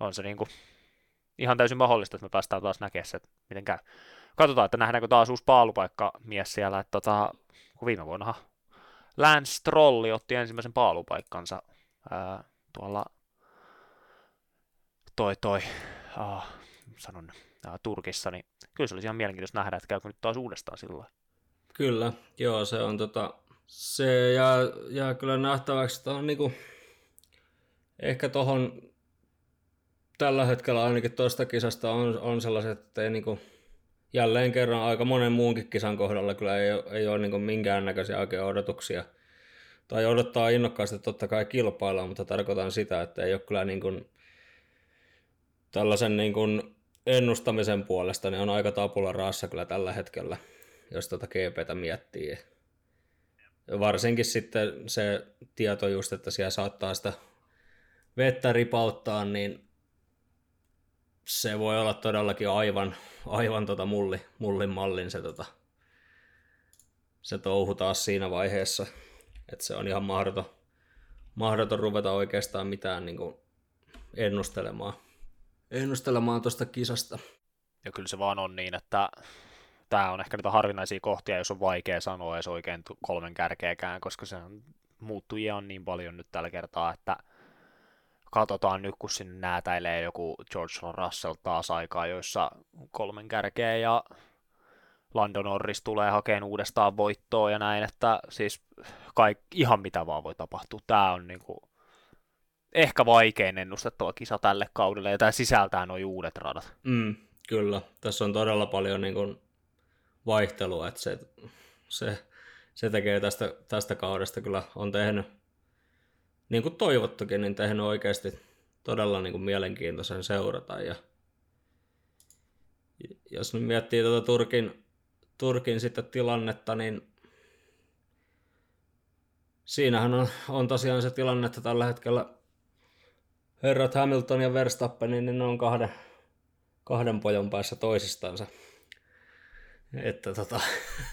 on se niin kuin ihan täysin mahdollista, että me päästään taas näkemään se, että miten käy. Katsotaan, että nähdäänkö taas uusi paalupaikka mies siellä, että tota, kun viime vuonna Lance Trolli otti ensimmäisen paalupaikkansa ää, tuolla toi toi, ah, sanon ää, Turkissa, niin kyllä se olisi ihan mielenkiintoista nähdä, että käykö nyt taas uudestaan sillä Kyllä, joo, se on tota, se jää, jää kyllä nähtäväksi, että on niinku, ehkä tuohon tällä hetkellä ainakin tuosta kisasta on, on sellaiset, että ei niinku, jälleen kerran aika monen muunkin kisan kohdalla kyllä ei, ei ole niinku minkäännäköisiä oikein odotuksia. Tai odottaa innokkaasti totta kai kilpailla, mutta tarkoitan sitä, että ei ole kyllä niin kuin tällaisen niin ennustamisen puolesta niin on aika tapula raassa kyllä tällä hetkellä, jos tuota GPtä miettii. Varsinkin sitten se tieto just, että siellä saattaa sitä vettä ripauttaa, niin se voi olla todellakin aivan, aivan tota mulli, mullin mallin se tota se touhu taas siinä vaiheessa, että se on ihan mahdoton, mahdoton ruveta oikeastaan mitään niin kuin ennustelemaan, ennustelemaan tuosta kisasta. Ja kyllä se vaan on niin, että tämä on ehkä niitä harvinaisia kohtia, jos on vaikea sanoa edes oikein kolmen kärkeäkään, koska se on, muuttujia on niin paljon nyt tällä kertaa, että katsotaan nyt, kun sinne näätäilee joku George Russell taas aikaa, joissa kolmen kärkeä ja Lando Norris tulee hakemaan uudestaan voittoa ja näin, että siis kaik, ihan mitä vaan voi tapahtua. Tämä on niin kuin ehkä vaikein ennustettava kisa tälle kaudelle, ja tämä sisältää nuo uudet radat. Mm, kyllä, tässä on todella paljon niin kuin vaihtelua, että se, se, se tekee tästä, tästä kaudesta kyllä, on tehnyt, niin kuin toivottukin, niin tehnyt oikeasti todella niin kuin mielenkiintoisen seurata. Ja jos nyt miettii tuota Turkin, Turkin sitten tilannetta, niin siinähän on, on tosiaan se tilanne, että tällä hetkellä herrat Hamilton ja Verstappen, niin ne on kahden, kahden pojon päässä toisistansa. Että tota,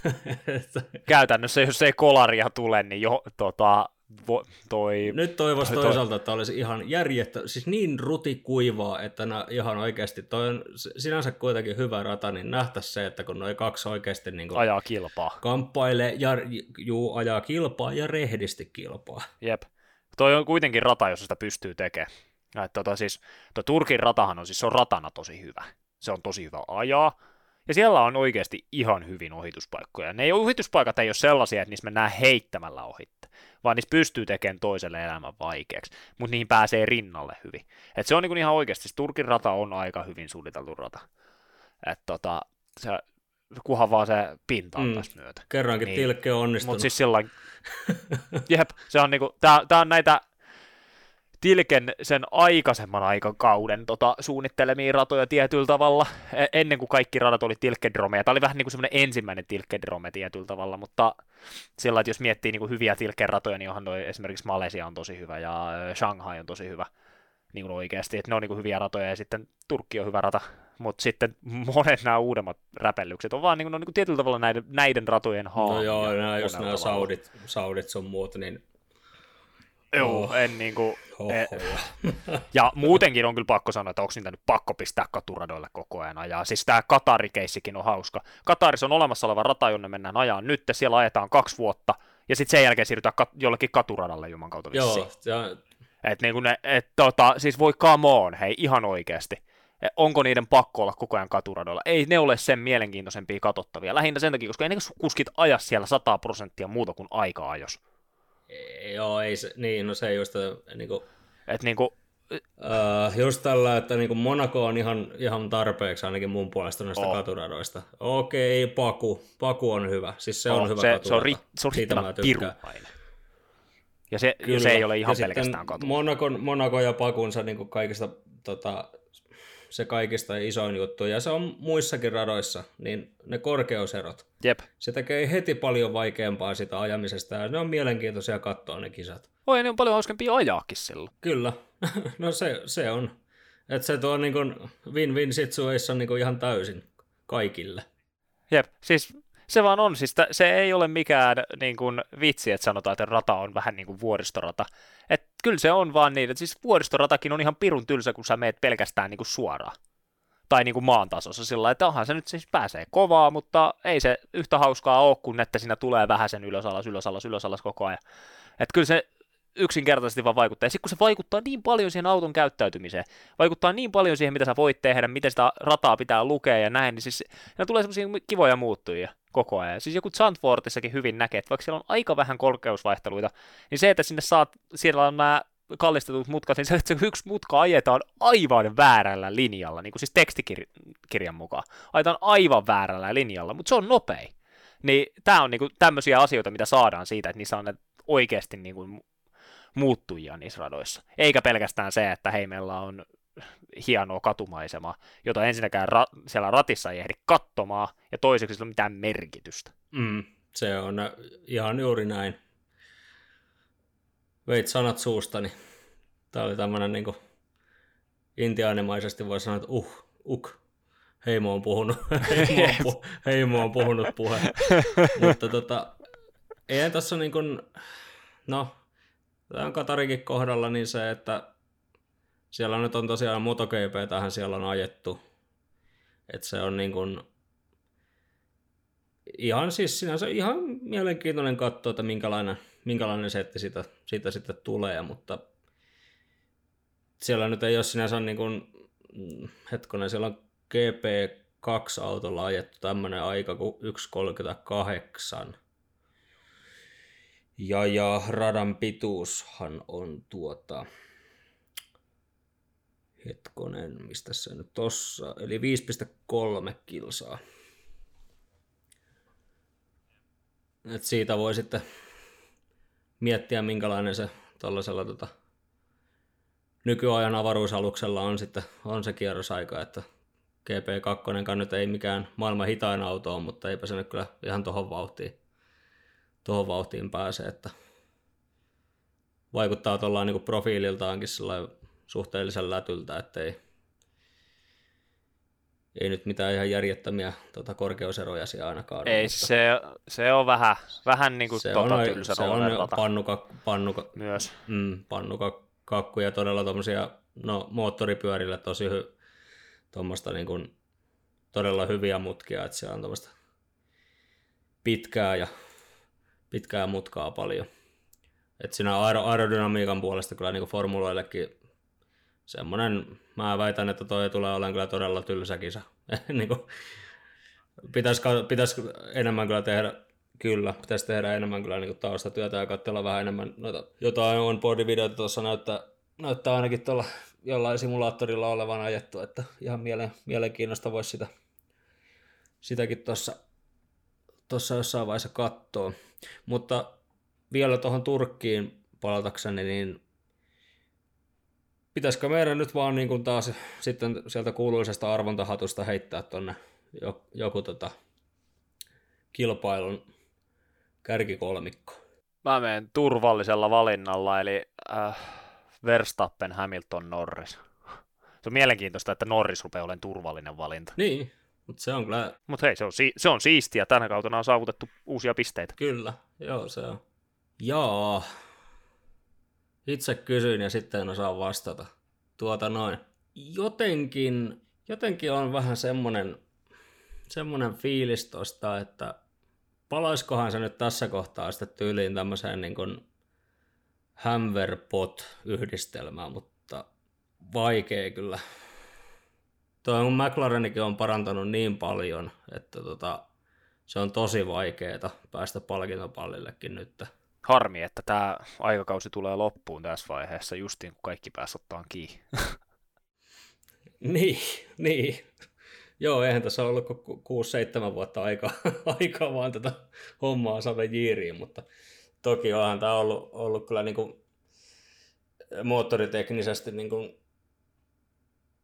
että... Käytännössä, jos ei kolaria tule, niin jo, tota, vo, toi... Nyt toivoisi toi, toisaalta, että olisi ihan järjettä, siis niin rutikuivaa, että nää ihan oikeasti, toi on sinänsä kuitenkin hyvä rata, niin nähtäisi se, että kun noi kaksi oikeasti niin kuin ajaa kilpaa. Kamppailee ja juu, ajaa kilpaa ja rehdisti kilpaa. Jep. Toi on kuitenkin rata, jos sitä pystyy tekemään. Ja, tota, siis, tuo Turkin ratahan on siis se on ratana tosi hyvä. Se on tosi hyvä ajaa, ja siellä on oikeasti ihan hyvin ohituspaikkoja. Ne ei, ohituspaikat ei ole sellaisia, että niissä mennään heittämällä ohitte, vaan niissä pystyy tekemään toiselle elämän vaikeaksi, mutta niihin pääsee rinnalle hyvin. Et se on niin ihan oikeasti, siis Turkin rata on aika hyvin suunniteltu rata. Et tota, se, kuhan vaan se pinta on mm. tässä myötä. Kerrankin niin. tilkke on onnistunut. Mutta siis sillä jep, se on niinku, tää, tää on näitä Tilken sen aikaisemman aikakauden tota, suunnittelemia ratoja tietyllä tavalla, e, ennen kuin kaikki radat oli tilkedromeja. Tämä oli vähän niin kuin semmoinen ensimmäinen tilkedrome tietyllä tavalla, mutta sillä että jos miettii niin kuin hyviä tilkeratoja, niin onhan noi, esimerkiksi Malesia on tosi hyvä ja Shanghai on tosi hyvä niin kuin oikeasti, että ne on niin kuin hyviä ratoja ja sitten Turkki on hyvä rata, mutta sitten monet nämä uudemmat räpellykset on vaan niin kuin, on niin kuin tietyllä tavalla näiden, näiden ratojen haavia. No joo, nämä, jos nämä Saudit, Saudit sun muut, niin Joo, oh. en niinku... E, ja muutenkin on kyllä pakko sanoa, että onko niitä nyt pakko pistää katuradoille koko ajan ajaa. Siis tämä Katari-keissikin on hauska. Katarissa on olemassa oleva rata, jonne mennään ajaa nyt, siellä ajetaan kaksi vuotta, ja sitten sen jälkeen siirrytään kat- jollekin katuradalle juman kautta Joo, ja... Et niinku ne, et tota, siis voi come on, hei, ihan oikeasti. E, onko niiden pakko olla koko ajan katuradoilla? Ei ne ole sen mielenkiintoisempia katsottavia. Lähinnä sen takia, koska ei ne kuskit aja siellä 100 prosenttia muuta kuin aika ajos. Joo, ei se, niin, no se just, niin kuin, Et niin kuin, Uh, just tällä, että niin Monaco on ihan, ihan tarpeeksi ainakin mun puolesta noista oh. katuradoista. Okei, Paku. Paku on hyvä. Siis se oh, on hyvä se, katurata. Se on, ri, se on riittävän pirumainen. Ja se, Kyllä. se ei ole ihan ja pelkästään katu. Monaco, Monaco ja Pakunsa niin kaikista tota, se kaikista isoin juttu, ja se on muissakin radoissa, niin ne korkeuserot. Jep. Se tekee heti paljon vaikeampaa sitä ajamisesta, ja ne on mielenkiintoisia katsoa ne kisat. Oi, ne on paljon hauskempia ajaakin silloin. Kyllä, no se, se on. Että se tuo niin win-win situation niin ihan täysin kaikille. Jep, siis se vaan on, siis se ei ole mikään niin kuin, vitsi, että sanotaan, että rata on vähän niin kuin vuoristorata. Et kyllä se on vaan niin, että siis vuoristoratakin on ihan pirun tylsä, kun sä meet pelkästään niin kuin suoraan. Tai niin kuin maan tasossa sillä että onhan se nyt siis pääsee kovaa, mutta ei se yhtä hauskaa ole, kun että siinä tulee vähän sen ylös alas, ylös alas, ylös alas koko ajan. Että kyllä se yksinkertaisesti vaan vaikuttaa. Ja sitten kun se vaikuttaa niin paljon siihen auton käyttäytymiseen, vaikuttaa niin paljon siihen, mitä sä voit tehdä, miten sitä rataa pitää lukea ja näin, niin siis ne tulee semmoisia kivoja muuttujia koko ajan. Siis joku Zandvoortissakin hyvin näkee, että vaikka siellä on aika vähän korkeusvaihteluita, niin se, että sinne saat, siellä on nämä kallistetut mutkat, niin se, että se yksi mutka ajetaan aivan väärällä linjalla, niin kuin siis tekstikirjan mukaan. Ajetaan aivan väärällä linjalla, mutta se on nopea. Niin tämä on niinku tämmöisiä asioita, mitä saadaan siitä, että niissä on oikeasti niinku muuttujia niissä radoissa. Eikä pelkästään se, että hei, meillä on hienoa katumaisema, jota ensinnäkään ra- siellä ratissa ei ehdi katsomaan, ja toiseksi sillä on mitään merkitystä. Mm, se on ihan juuri näin. Veit sanat suustani. Tämä oli tämmöinen niin intiaanimaisesti voi sanoa, että uh, uk, heimo on puhunut, heimo on, pu, heimo on puhunut puhe. Mutta tota, Ei tässä niin kuin, no, tämän Katarikin kohdalla niin se, että siellä nyt on tosiaan MotoGP tähän siellä on ajettu. Että se on niin kuin, ihan siis sinänsä ihan mielenkiintoinen katsoa, että minkälainen, minkälainen setti siitä, siitä sitten tulee, mutta siellä nyt ei ole sinänsä niin kuin, mm, hetkonen, siellä on GP2-autolla ajettu tämmöinen aika kuin 1.38. Ja, ja radan pituushan on tuota, hetkonen, mistä se nyt tossa, eli 5,3 kilsaa. Et siitä voi sitten miettiä, minkälainen se tuollaisella tota, nykyajan avaruusaluksella on sitten on se kierrosaika, että GP2 nyt ei mikään maailman hitain auto on, mutta eipä se nyt kyllä ihan tuohon vauhtiin, tohon vauhtiin pääse, että vaikuttaa tuolla niin profiililtaankin suhteellisen lätyltä, ettei ei nyt mitään ihan järjettömiä tota, korkeuseroja siellä ainakaan. Ei, mutta... se, se on vähän, vähän niin kuin se tota on, se on pannuka, pannuka, myös. Mm, pannuka kakku ja todella tuommoisia no, moottoripyörillä tosi hy, tuommoista niin kuin, todella hyviä mutkia, että se on tuommoista pitkää ja pitkää mutkaa paljon. Et siinä aerodynamiikan puolesta kyllä niin formuloillekin semmoinen, mä väitän, että toi tulee olemaan kyllä todella tylsä kisa. niin kuin, pitäisi, pitäisi enemmän kyllä tehdä, kyllä, pitäisi tehdä enemmän kyllä niin taustatyötä ja katsella vähän enemmän noita, jotain on videoita tuossa näyttää, näyttää ainakin tuolla jollain simulaattorilla olevan ajettu, että ihan mielen, mielenkiinnosta voisi sitä, sitäkin tuossa tuossa jossain vaiheessa katsoa. Mutta vielä tuohon Turkkiin palatakseni, niin pitäisikö meidän nyt vaan niin kuin taas sitten sieltä kuuluisesta arvontahatusta heittää tuonne joku tota kilpailun kärkikolmikko? Mä menen turvallisella valinnalla, eli äh, Verstappen, Hamilton, Norris. Se on mielenkiintoista, että Norris rupeaa olemaan turvallinen valinta. Niin, mutta se on kyllä... Mutta hei, se on, si- se on siistiä. Tänä kautena on saavutettu uusia pisteitä. Kyllä, joo se on. Joo, itse kysyin ja sitten en osaa vastata. Tuota noin. Jotenkin, jotenkin on vähän semmonen, semmonen fiilis tosta, että palaiskohan se nyt tässä kohtaa sitten tyyliin tämmöiseen niin kuin Hamverpot-yhdistelmään, mutta vaikea kyllä. Tuo mun McLarenikin on parantanut niin paljon, että tota, se on tosi vaikeeta päästä palkintopallillekin nyt harmi, että tämä aikakausi tulee loppuun tässä vaiheessa, justiin kun kaikki pääsivät ottaa kiinni. niin, niin. Joo, eihän tässä ollut kuin 6-7 vuotta aikaa, aikaa vaan tätä hommaa saada jiiriin, mutta toki onhan tämä ollut, ollut kyllä niin kuin moottoriteknisesti niin kuin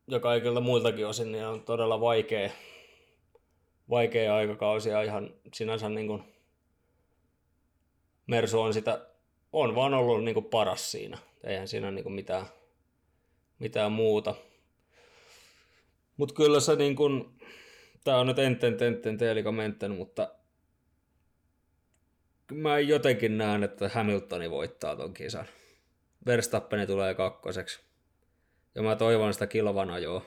ja kaikilta muiltakin osin niin on todella vaikea, vaikea aikakausi ja ihan sinänsä niin kuin Mersu on sitä, on vaan ollut niin kuin paras siinä. Eihän siinä niin kuin mitään, mitään muuta. Mutta kyllä se niin kuin, tää on nyt enten tenten teelikamenten, mutta mä jotenkin näen, että Hamiltoni voittaa ton kisan. Verstappeni tulee kakkoseksi. Ja mä toivon sitä kilvan ajoa.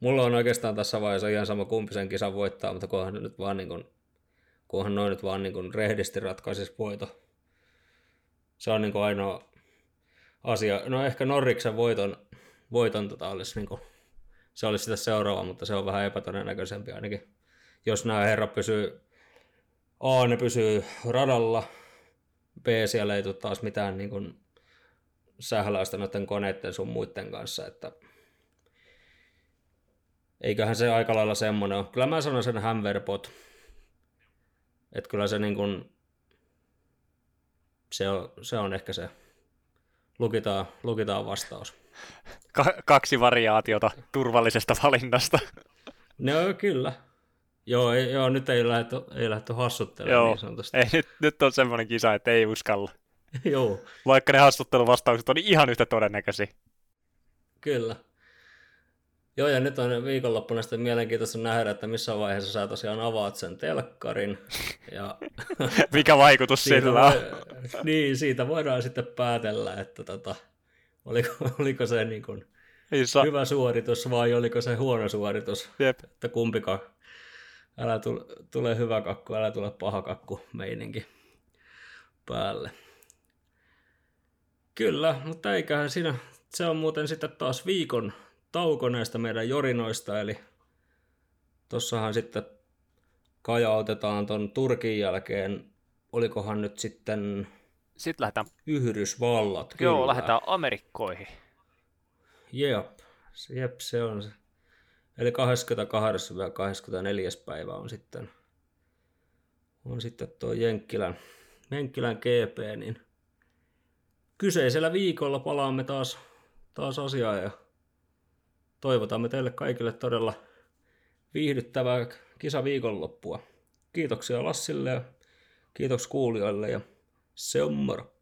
Mulla on oikeastaan tässä vaiheessa ihan sama kumpi sen kisan voittaa, mutta kunhan nyt vaan niin kuin kunhan noin nyt vaan niin kuin rehdisti ratkaisisi voito. Se on niin kuin ainoa asia. No ehkä Norriksen voiton, voiton tota olisi niin kuin, se olisi sitä seuraava, mutta se on vähän epätodennäköisempi ainakin. Jos nämä herrat pysyy, A, ne pysyy radalla, B, siellä ei tule taas mitään niin kuin sähläystä noiden koneiden sun muiden kanssa, että eiköhän se aika lailla semmoinen ole. Kyllä mä sanon sen Hamverpot, että kyllä se niin kuin, se on, se on ehkä se, lukitaan, lukitaan vastaus. Ka- kaksi variaatiota turvallisesta valinnasta. No kyllä. Joo, ei, joo nyt ei lähdetty, ei lähdetty hassuttelemaan joo, niin sanotusti. Ei, nyt, nyt on semmoinen kisa, että ei uskalla. joo. Vaikka ne hassutteluvastaukset on ihan yhtä todennäköisiä. Kyllä. Joo, ja nyt on viikonloppuna sitten mielenkiintoista nähdä, että missä vaiheessa sä tosiaan avaat sen telkkarin. Ja Mikä vaikutus sillä on? voi, niin, siitä voidaan sitten päätellä, että tota, oliko, oliko se niin kuin hyvä suoritus vai oliko se huono suoritus. Jep. Että kumpikaan, älä tule, tule hyvä kakku, älä tule paha kakku meininki päälle. Kyllä, mutta eiköhän siinä, se on muuten sitten taas viikon tauko näistä meidän jorinoista, eli tossahan sitten kajautetaan ton Turkin jälkeen, olikohan nyt sitten Sitten lähdetään, Yhdysvallat. joo, kyllä. lähdetään Amerikkoihin. Jep, jep, se on se. Eli 22. ja 24. päivä on sitten, on sitten tuo Jenkkilän, Jenkkilän GP, niin kyseisellä viikolla palaamme taas, taas asiaan ja toivotamme teille kaikille todella viihdyttävää kisaviikonloppua. Kiitoksia Lassille ja kiitos kuulijoille ja se on moro.